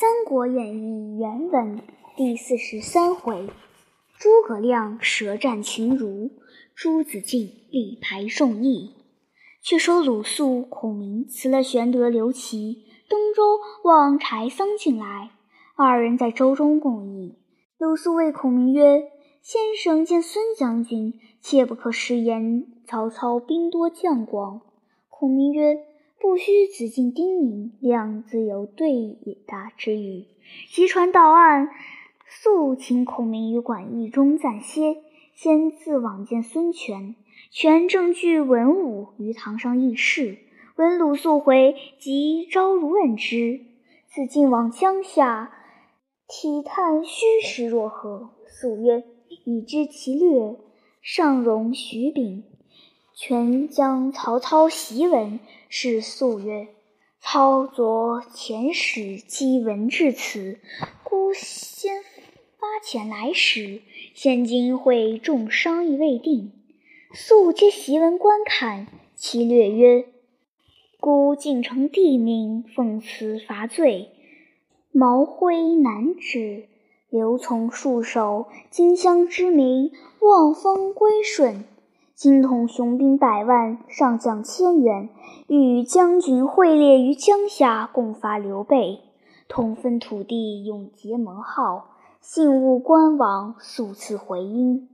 三国演义》原文第四十三回：诸葛亮舌战群儒，朱子敬力排众议。却说鲁肃、孔明辞了玄德、刘琦，登舟望柴桑郡来。二人在舟中共议。鲁肃谓孔明曰：“先生见孙将军，切不可食言曹操兵多将广。”孔明曰：不须子敬叮咛，亮自有对答之语。即传到案，速请孔明于馆驿中暂歇，先自往见孙权。权正具文武于堂上议事，闻鲁肃回，即招如问之。子敬往江下，体探虚实若何。肃曰：“已知其略，尚容许禀。”权将曹操檄文是肃曰：“操昨遣使赍文至此，孤先发遣来使，现今会众商议未定。”肃接檄文观看，其略曰：“孤进承帝命，奉辞伐罪，毛辉难止，刘琮戍守荆襄之民，望风归顺。”今统雄兵百万，上将千员，欲与将军会列于江夏，共伐刘备。同分土地，永结盟号。信勿官往，速赐回音。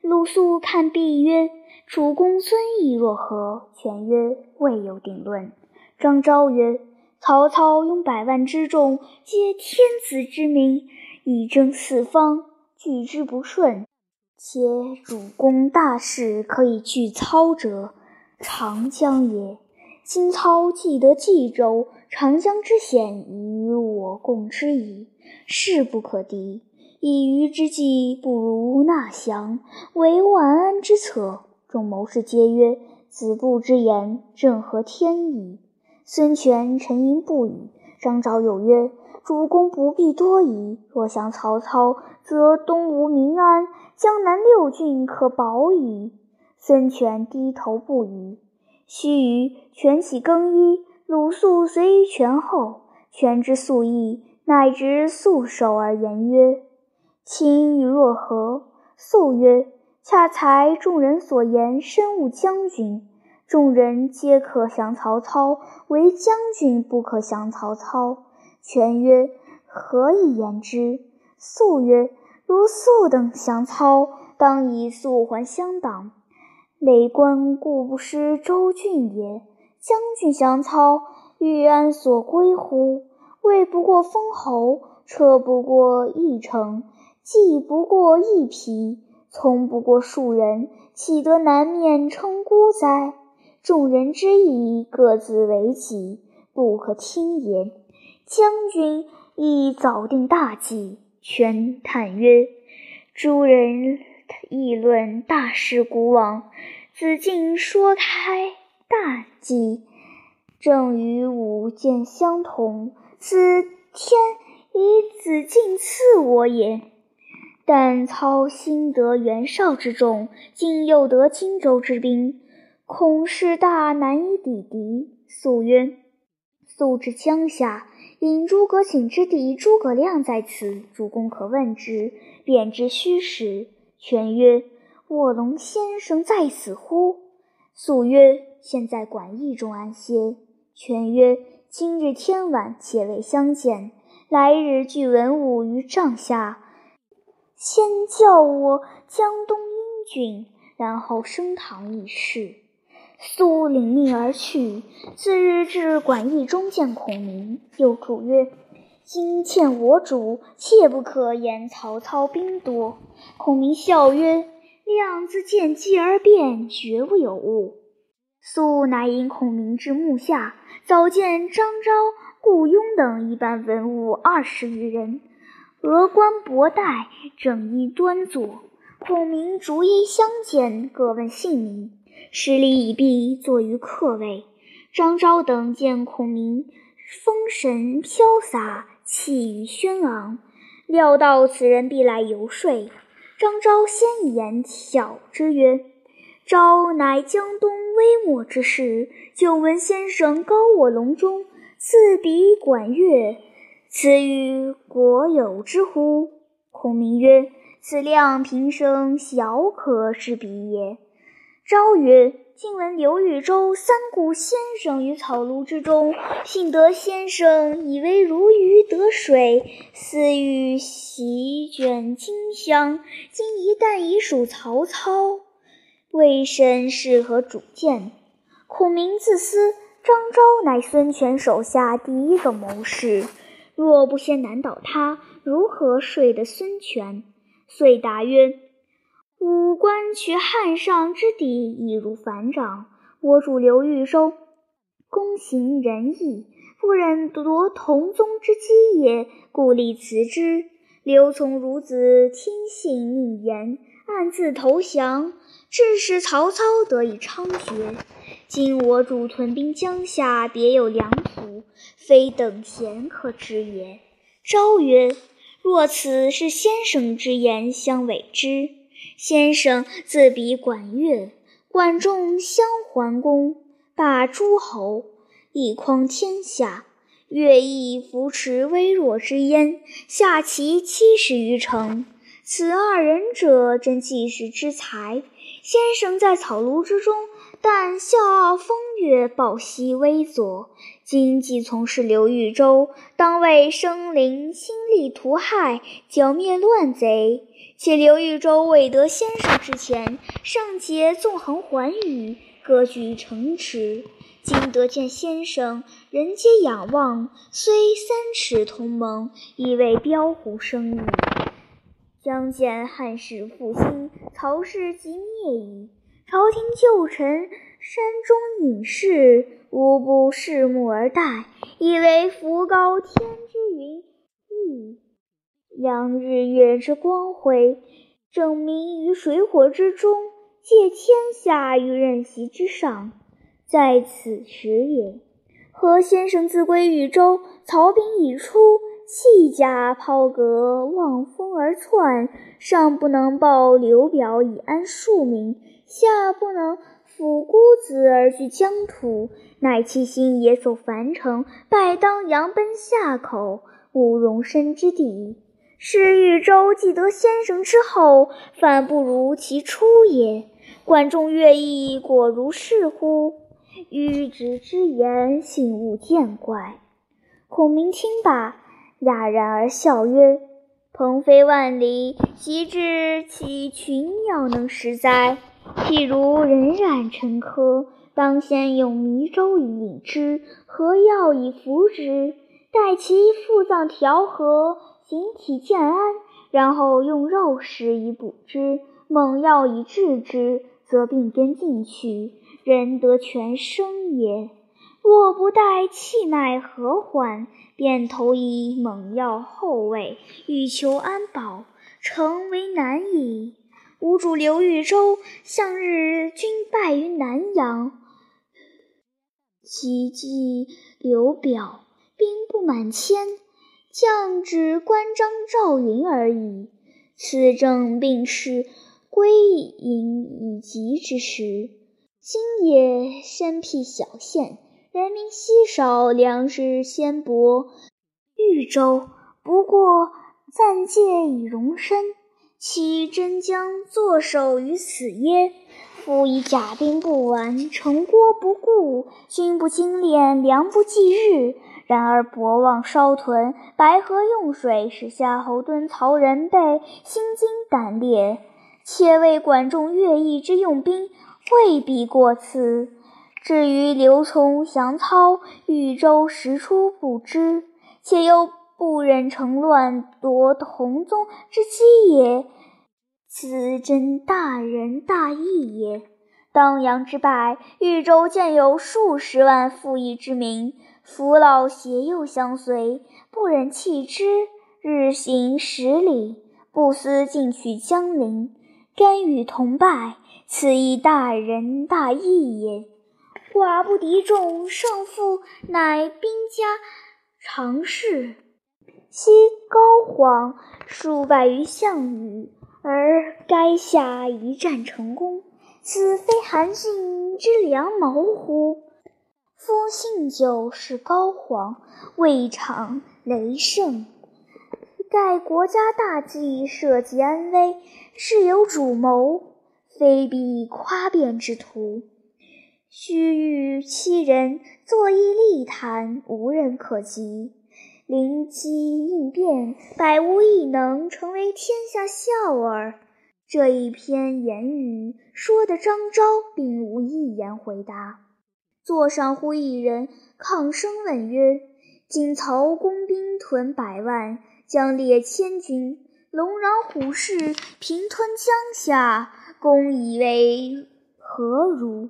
鲁肃看毕曰：“主公尊意若何？”权曰：“未有定论。”张昭曰：“曹操拥百万之众，皆天子之名，以征四方，拒之不顺。”且主公大事可以拒操者，长江也。今操既得冀州，长江之险已与我共之矣，势不可敌。以虞之计，不如纳降，为万安之策。众谋士皆曰：“子布之言，正合天意。”孙权沉吟不语。张昭又曰：“主公不必多疑，若降曹操，则东吴民安。”江南六郡可保矣。孙权低头不语。须臾，权起更衣，鲁肃随于权后。权知肃意，乃执肃手而言曰：“卿意若何？”肃曰：“恰才众人所言，深恶将军。众人皆可降曹操，唯将军不可降曹操。”权曰：“何以言之？”肃曰：如肃等降操，当以肃还乡党。累官固不失州郡也。将军降操，欲安所归乎？位不过封侯，车不过一乘，骑不过一匹，从不过数人，岂得南面称孤哉？众人之意，各自为己，不可听言。将军亦早定大计。权叹曰：“诸人议论大事古往，子敬说开大计，正与吾见相同。此天以子敬赐我也。但操心得袁绍之众，今又得荆州之兵，恐势大，难以抵敌。”肃曰：“肃至江夏。”引诸葛瑾之弟诸葛亮在此，主公可问之，便知虚实。权曰：“卧龙先生在此乎？”肃曰：“现在馆驿中安歇。”权曰：“今日天晚，且未相见，来日聚文武于帐下，先教我江东英俊，然后升堂议事。”肃领命而去。次日至馆驿中见孔明，又嘱曰：“今欠我主，切不可言曹操兵多。”孔明笑曰：“亮自见机而变，绝不有误。”肃乃引孔明至幕下，早见张昭、顾雍等一班文武二十余人，额冠博带，整衣端坐。孔明逐一相见，各问姓名。施礼已毕，坐于客位。张昭等见孔明风神飘洒，气宇轩昂，料到此人必来游说。张昭先言挑之曰：“昭乃江东微末之士，久闻先生高卧龙中，赐笔管乐，此与国有之乎？”孔明曰：“此量平生小可是比也。”昭曰：“今闻刘豫州三顾先生于草庐之中，幸得先生以为如鱼得水，似欲席卷金香。今一旦已属曹操，魏神是何主见？”孔明自思：张昭乃孙权手下第一个谋士，若不先难倒他，如何睡得孙权？遂答曰：“吾观取汉上之地，易如反掌。我主刘豫州，公行仁义，不忍夺同宗之基业，故立辞之。刘从孺子听信逆言，暗自投降，致使曹操得以猖獗。”今我主屯兵江夏，别有良图，非等闲可知也。昭曰：“若此是先生之言，相委之。先生自比管乐，管仲相桓公，霸诸侯，一匡天下。乐毅扶持微弱之燕，下齐七十余城。此二人者，真济世之才。先生在草庐之中。”但笑傲风月，抱膝微坐。今既从事刘豫州，当为生灵兴利图害，剿灭乱贼。且刘豫州未得先生之前，尚且纵横寰宇，割据城池。今得见先生，人皆仰望，虽三尺同盟，亦为标虎生矣。将见汉室复兴，曹氏即灭矣。朝廷旧臣山中隐士，无不拭目而待，以为福高天之云翼，扬日月之光辉，正明于水火之中，借天下于任席之上，在此时也。何先生自归豫州，曹兵已出，弃甲抛戈，望风而窜，上不能报刘表以安庶民。下不能抚孤子而居疆土，乃弃新野走樊城，拜当阳奔夏口，无容身之地。是豫州既得先生之后，反不如其初也。管仲乐毅果如是乎？愚直之言，信勿见怪。孔明听罢，哑然而笑曰：“鹏飞万里，岂知其群鸟能食哉？”譬如人染沉疴，当先用迷粥以饮之，和药以服之，待其腹脏调和，形体渐安，然后用肉食以补之，猛药以治之，则病根尽去，人得全生也。若不待气脉和缓，便投以猛药后味，欲求安保，诚为难矣。吾主刘豫州，向日军败于南阳，其计刘表兵不满千，将至关张赵云而已。此正病逝归隐以疾之时。今也身僻小县，人民稀少，粮食鲜薄，豫州不过暂借以容身。其真将坐守于此耶？夫以甲兵不完，城郭不固，军不精练，粮不济日。然而博望烧屯，白河用水，使夏侯惇、曹仁被心惊胆裂。且为管仲、乐毅之用兵，未必过此。至于刘琮、降操，豫州实出不知，且又。不忍乘乱夺同宗之基也，此真大仁大义也。当阳之败，豫州见有数十万富义之民，扶老携幼相随，不忍弃之，日行十里，不思进取江陵，甘与同败，此亦大仁大义也。寡不敌众，胜负乃兵家常事。昔高皇数败于项羽，而垓下一战成功，此非韩信之良谋乎？夫信就是高皇，未尝雷胜。盖国家大计，社稷安危，事有主谋，非必夸辩之徒。须臾七人，坐一立谈，无人可及。灵机应变，百无一能，成为天下笑耳。这一篇言语说的张昭并无一言回答。座上忽一人抗声问曰：“今曹公兵屯百万，将列千军，龙壤虎视，平吞江夏，公以为何如？”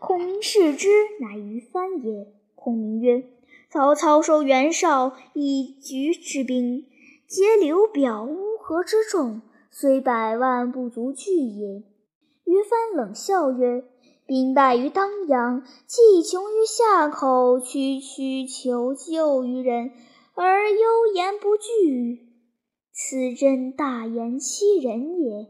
孔明视之，乃于藩也。孔明曰：“曹操收袁绍以橘之兵，皆刘表乌合之众。”虽百万不足惧也。于翻冷笑曰：“兵败于当阳，计穷于夏口，区区求救于人，而忧言不惧，此真大言欺人也。”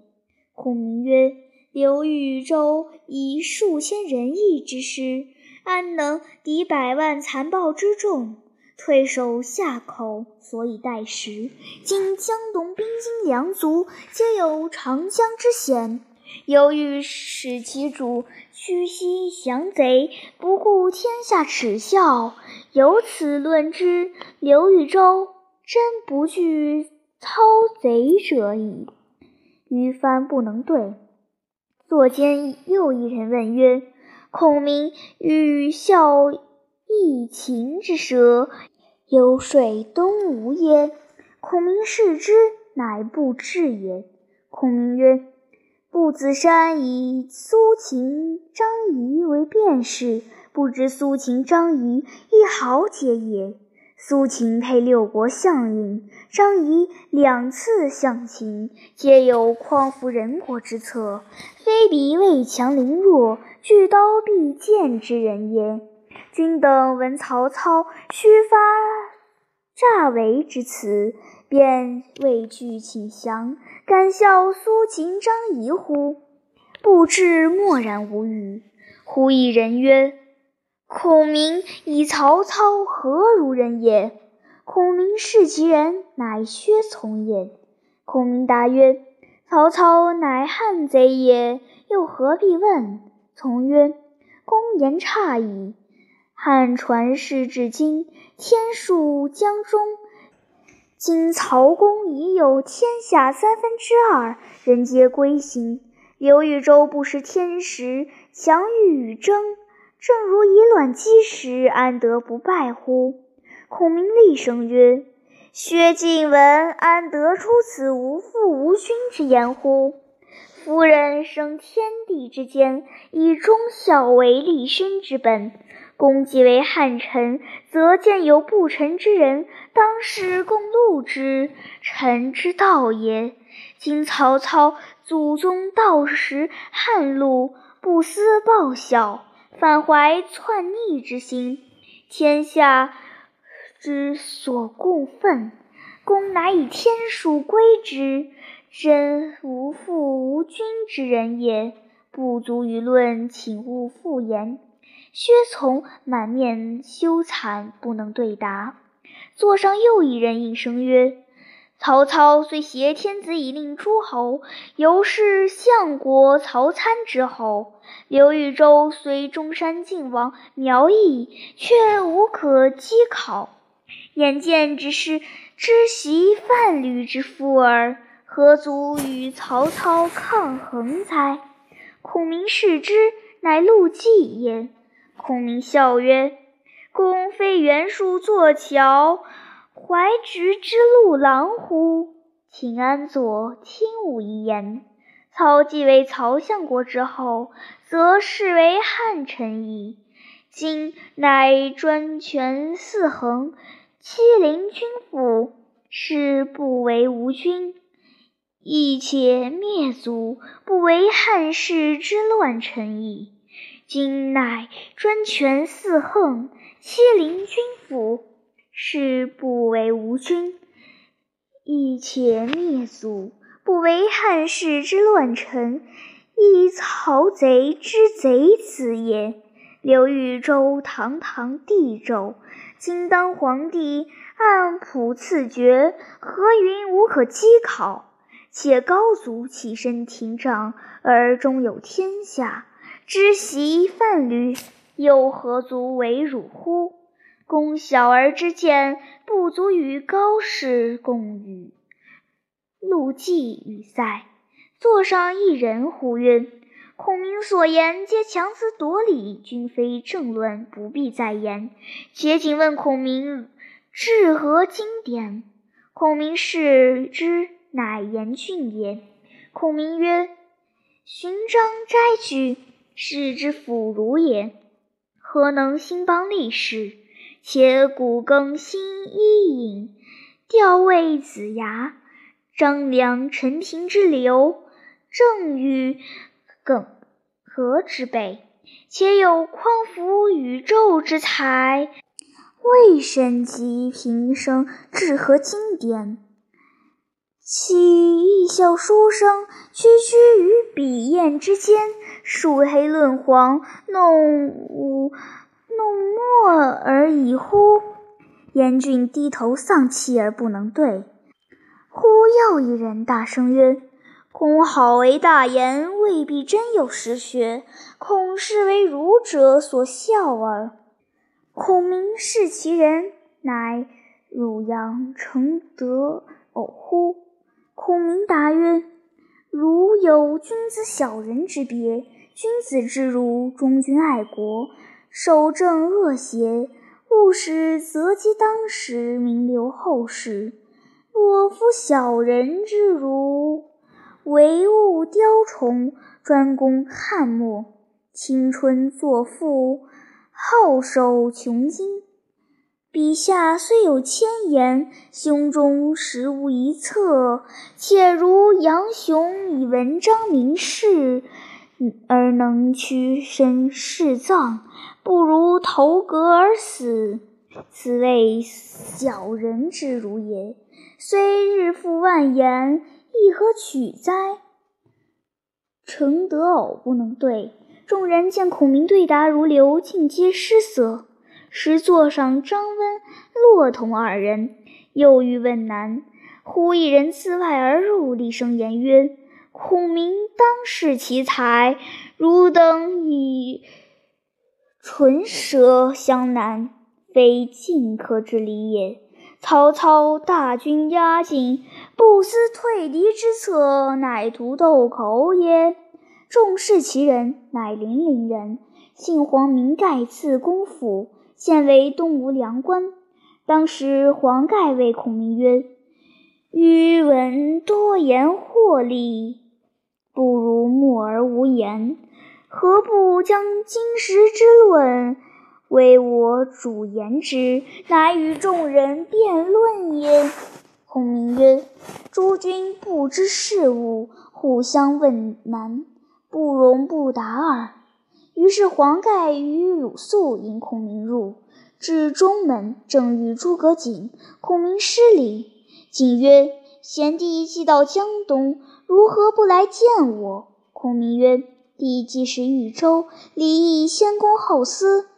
孔明曰：“刘豫州以数千人义之师，安能敌百万残暴之众？”退守夏口，所以待时。今江东兵精粮足，皆有长江之险。犹豫使其主屈膝降贼，不顾天下耻笑。由此论之，刘豫州真不惧操贼者矣。于翻不能对。左间又一人问曰：“孔明欲效义秦之舌。”游说东吴耶？孔明视之，乃不至也。孔明曰：“不子山以苏秦、张仪为辩士，不知苏秦、张仪一豪杰也。苏秦配六国相印，张仪两次相秦，皆有匡扶人国之策，非彼为强凌弱、举刀避剑之人也。”君等闻曹操须发诈为之词，便畏惧请降，敢笑苏秦、张仪乎？不知默然无语。忽一人曰：“孔明以曹操何如人也？”孔明视其人，乃薛从也。孔明答曰：“曹操乃汉贼也，又何必问？”从曰：“公言差矣。”汉传世至今，天数将终。今曹公已有天下三分之二，人皆归心。刘豫州不识天时，强欲与争，正如以卵击石，安得不败乎？孔明厉声曰：“薛敬闻安得出此无父无君之言乎？夫人生天地之间，以忠孝为立身之本。”公既为汉臣，则见有不臣之人，当是共戮之，臣之道也。今曹操祖宗道时汉禄，不思报效，反怀篡逆之心，天下之所共愤。公乃以天数归之，真无父无君之人也，不足于论，请勿复言。薛从满面羞惭，不能对答。座上又一人应声曰：“曹操虽挟天子以令诸侯，犹是相国曹参之后；刘豫州虽中山靖王苗裔，却无可稽考。眼见只是知席贩履之妇儿，何足与曹操抗衡哉？”孔明视之，乃陆绩焉。孔明笑曰：“公非袁术坐桥，怀直之路狼乎？请安坐，听吾一言。操继为曹相国之后，则是为汉臣矣。今乃专权四横，欺凌君府，是不为吾君，亦且灭族，不为汉室之乱臣矣。”今乃专权四横，欺凌君府，是不为吾君，亦且灭祖，不为汉室之乱臣，亦曹贼之贼子也。刘豫州堂堂帝州，今当皇帝按谱赐爵，何云无可稽考？且高祖起身廷杖，而终有天下，知袭犯屡，又何足为辱乎？公小儿之见，不足与高士共语。陆绩与塞，座上一人呼曰。孔明所言皆强词夺理，均非正论，不必再言。且请问孔明至何经典？孔明视之，乃言俊也。孔明曰：“寻章摘句，是之腐儒也，何能兴邦立世？且古更新伊尹，调位子牙，张良、陈平之流，郑与。”耿和之辈，且有匡扶宇宙之才，未审及平生至何经典？其异校书生，区区于笔砚之间，树黑论黄，弄污弄墨而已乎？严俊低头丧气而不能对。忽又一人大声曰。孔好为大言，未必真有实学，恐是为儒者所笑耳。孔明视其人，乃汝阳承德偶乎？孔明答曰：“汝有君子小人之别。君子之儒，忠君爱国，守正恶邪，勿使择其当时，名留后世。若夫小人之儒，”唯物雕虫，专攻翰墨，青春作赋，好守穷经。笔下虽有千言，胸中实无一策。且如杨雄以文章名士，而能屈身事葬，不如投阁而死。此谓小人之儒也。虽日复万言。亦何取哉？承德偶不能对。众人见孔明对答如流，尽皆失色。时座上张温、骆童二人又欲问难，忽一人自外而入，厉声言曰：“孔明当世奇才，汝等以唇舌相难，非进可之礼也。”曹操大军压境，不思退敌之策，乃图斗口也。众视其人，乃零陵人，姓黄，名盖，字公甫，现为东吴粮官。当时黄盖谓孔明曰：“余闻多言获利，不如默而无言。何不将今时之论？”为我主言之，乃与众人辩论也。孔明曰：“诸君不知事务，互相问难，不容不答耳。”于是黄盖与鲁肃引孔明入，至中门，正遇诸葛瑾。孔明失礼，瑾曰：“贤弟既到江东，如何不来见我？”孔明曰：“弟既是豫州，礼义先公后私。”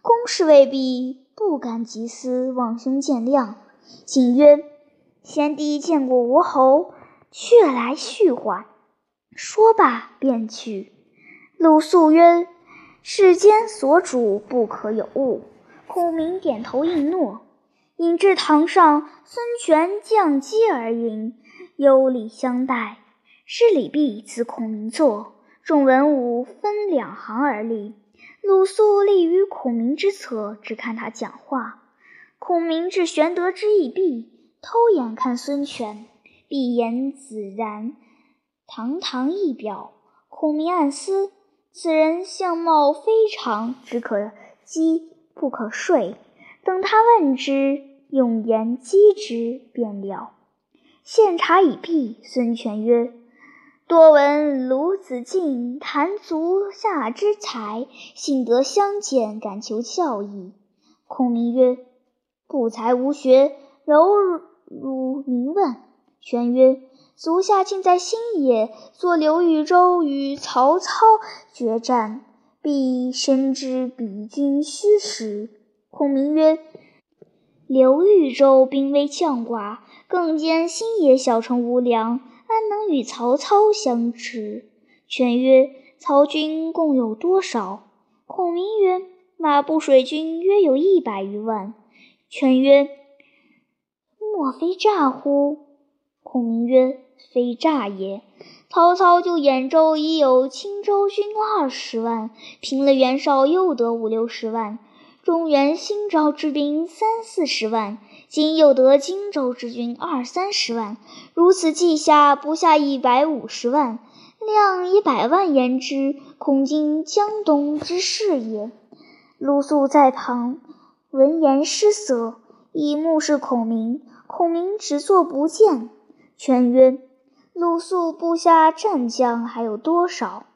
公事未必，不敢急私，望兄见谅。瑾曰：“贤弟见过吴侯，却来叙缓。”说罢便去。鲁肃曰：“世间所主，不可有误。”孔明点头应诺。引至堂上，孙权降阶而迎，优礼相待。施礼毕，自孔明坐。众文武分两行而立。鲁肃立于孔明之侧，只看他讲话。孔明至玄德之意毕，偷眼看孙权，闭眼自然，堂堂一表。孔明暗思：此人相貌非常，只可击不可睡。等他问之，用言击之，便了。献茶已毕，孙权曰。多闻鲁子敬谈足下之才，幸得相见，敢求教益。孔明曰：“不才无学，柔如明问。”玄曰：“足下尽在新野，做刘豫州与曹操决战，必深知彼君虚实。”孔明曰：“刘豫州兵微将寡，更兼新野小城无粮，安能与曹操相持？”权曰：“曹军共有多少？”孔明曰：“马步水军约有一百余万。”权曰：“莫非诈乎？”孔明曰：“非诈也。曹操就兖州已有青州军二十万，平了袁绍又得五六十万。”中原新招之兵三四十万，今又得荆州之军二三十万，如此计下，不下一百五十万。量以百万言之，恐惊江东之势也。鲁肃在旁闻言失色，以目视孔明。孔明只作不见。权曰：“鲁肃部下战将还有多少？”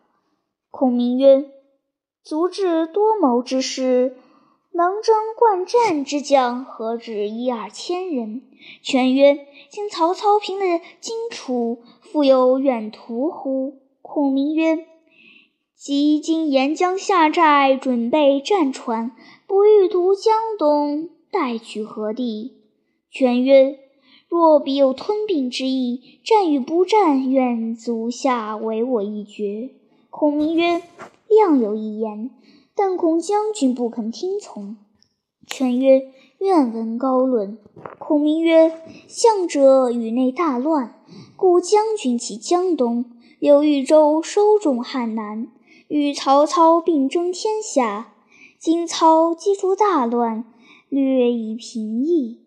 孔明曰：“足智多谋之士。”能征惯战之将何止一二千人？权曰：“今曹操平了荆楚，复有远图乎？”孔明曰：“即今沿江下寨，准备战船，不欲图江东，待取何地？”权曰：“若彼有吞并之意，战与不战，愿足下为我一决。”孔明曰：“亮有一言。”但恐将军不肯听从。权曰：“愿闻高论。”孔明曰：“相者宇内大乱，故将军起江东，刘豫州收众汉南，与曹操并争天下。今操积除大乱，略已平易，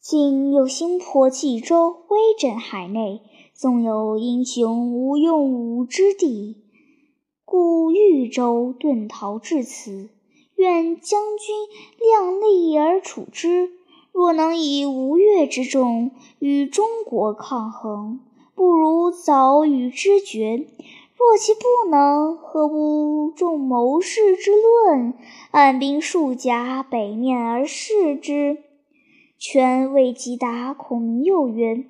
今又新破冀州，威震海内，纵有英雄无用武之地。”故豫州遁逃至此，愿将军量力而处之。若能以吴越之众与中国抗衡，不如早与之决。若其不能，何不重谋士之论，按兵数甲，北面而视之？权未及答，孔明又曰：“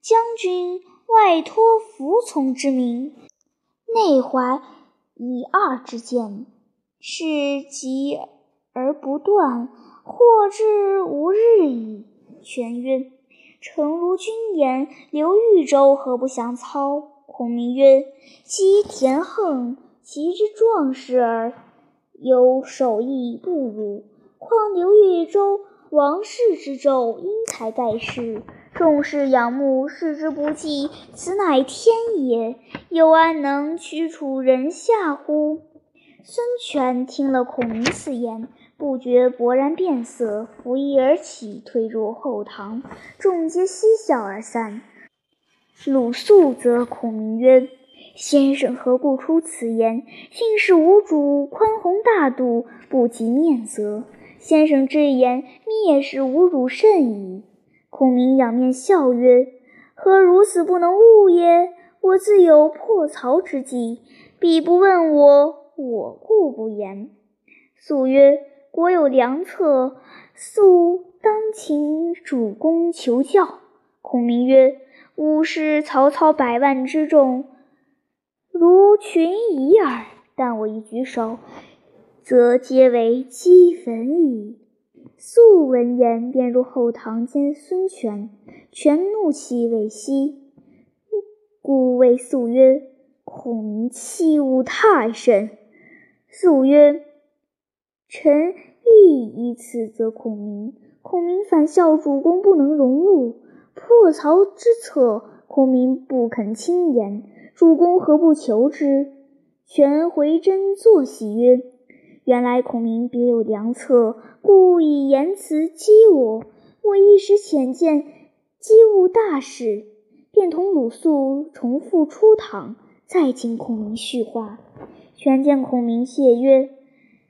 将军外托服从之名，内怀。”以二之见，是急而不断，或至无日矣。权曰：“诚如君言，刘豫州何不降操？”孔明曰：“其田横，其之壮士耳，有守义不辱。况刘豫州王室之胄，英才盖世。”众士仰慕，视之不计，此乃天也，又安能屈处人下乎？孙权听了孔明此言，不觉勃然变色，拂衣而起，退入后堂。众皆嬉笑而散。鲁肃则孔明曰：“先生何故出此言？信是无主，宽宏大度，不及面责。先生之言，蔑视侮辱甚矣。”孔明仰面笑曰：“何如此不能悟也？我自有破曹之计，彼不问我，我故不言。”肃曰：“国有良策，速当请主公求教。”孔明曰：“吾视曹操百万之众，如群蚁耳。但我一举手，则皆为齑粉矣。”肃闻言，便入后堂见孙权，权怒气未息，故谓肃曰：“孔明器物太甚。”肃曰：“臣亦以此责孔明。”孔明反笑主公不能容入破曹之策，孔明不肯轻言，主公何不求之？权回真作喜曰：“原来孔明别有良策。”故以言辞激我，我一时浅见，激误大事，便同鲁肃重复出堂，再请孔明叙话。权见孔明谢曰：“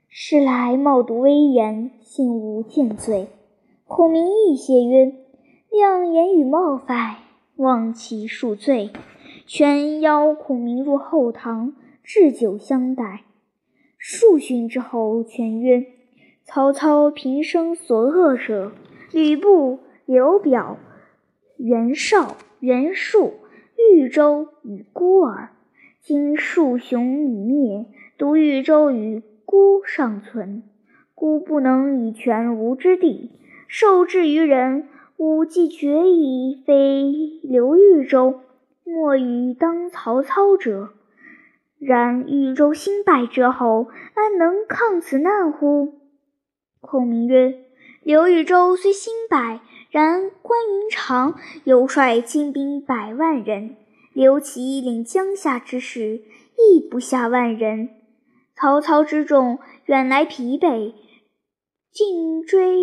是来冒读威严，幸无见罪。”孔明亦谢曰：“亮言语冒犯，望其恕罪。”权邀孔明入后堂，置酒相待。数旬之后，权曰。曹操平生所恶者，吕布、刘表、袁绍、袁术、豫州与孤儿。今数雄已灭，独豫州与孤尚存，孤不能以全吴之地，受制于人。吾既决矣，非刘豫州，莫与当曹操者。然豫州兴败之后，安能抗此难乎？孔明曰：“刘豫州虽兴败，然关云长犹率精兵百万人，刘琦领江夏之士亦不下万人。曹操之众远来疲惫，尽追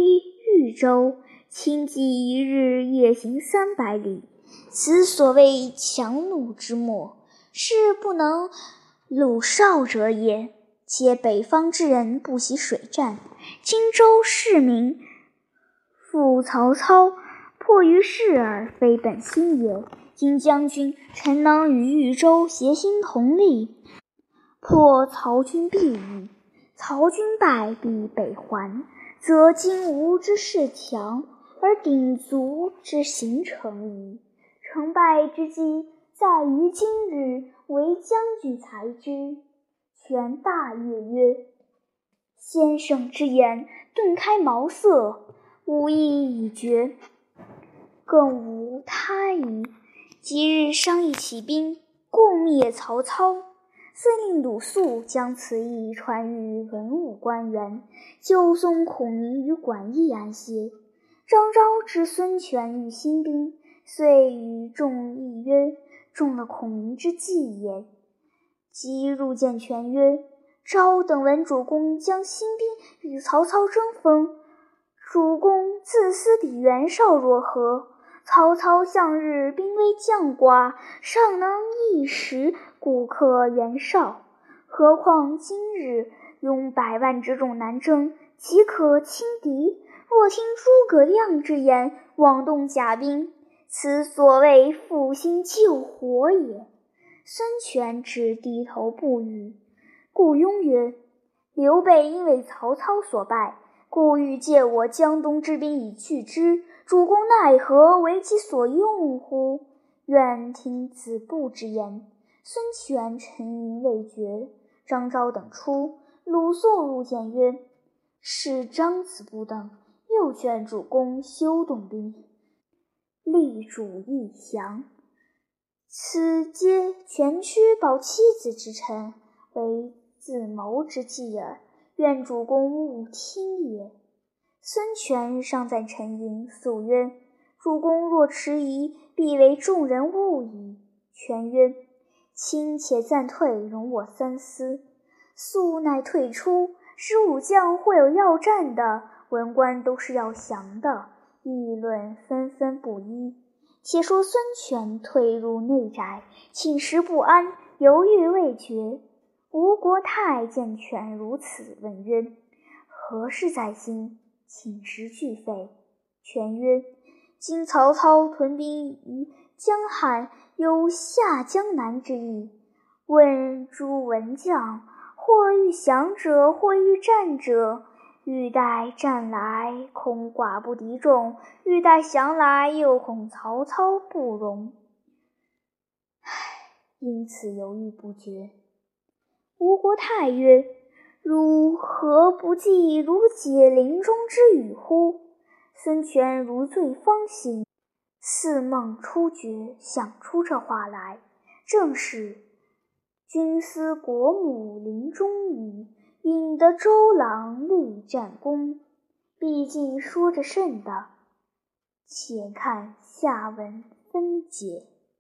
豫州。”轻骑一日夜行三百里，此所谓强弩之末，是不能鲁少者也。且北方之人不习水战，荆州市民负曹操，迫于事耳，非本心也。今将军臣能与豫州协心同力，破曹军必矣。曹军败，必北还，则今吴之势强。而鼎足之形成矣。成败之机在于今日，唯将军才知。权大悦曰：“先生之言，顿开茅塞，吾意已决，更无他意。即日商议起兵，共灭曹操。遂令鲁肃将此意传与文武官员，就送孔明与管驿安歇。”张昭知孙权欲兴兵，遂与众议曰：“中了孔明之计也。”即入见权曰：“昭等闻主公将兴兵与曹操争锋，主公自私比袁绍若何？曹操向日兵微将寡，尚能一时固克袁绍，何况今日拥百万之众南征，岂可轻敌？”若听诸葛亮之言，妄动甲兵，此所谓负心救火也。孙权只低头不语。顾雍曰：“刘备因为曹操所败，故欲借我江东之兵以拒之。主公奈何为其所用乎？愿听子布之言。”孙权沉吟未决。张昭等出，鲁肃入见曰：“是张子布等。”又劝主公休动兵，立主义降。此皆权屈保妻子之臣，为自谋之计耳。愿主公勿听也。孙权尚在沉吟，肃曰：“主公若迟疑，必为众人误矣。”权曰：“卿且暂退，容我三思。”肃乃退出。使武将会有要战的。文官都是要降的，议论纷纷不一。且说孙权退入内宅，寝食不安，犹豫未决。吴国太见权如此，问曰：“何事在心？寝食俱废。”权曰：“今曹操屯兵于江汉，有下江南之意。问诸文将，或欲降者，或欲战者。”欲待战来，恐寡不敌众；欲待降来，又恐曹操不容。唉，因此犹豫不决。吴国太曰：“汝何不计如解林中之雨乎？”孙权如醉方醒，似梦初觉，想出这话来，正是：“君思国母临终语。”引得周郎立战功，毕竟说着甚的，且看下文分解。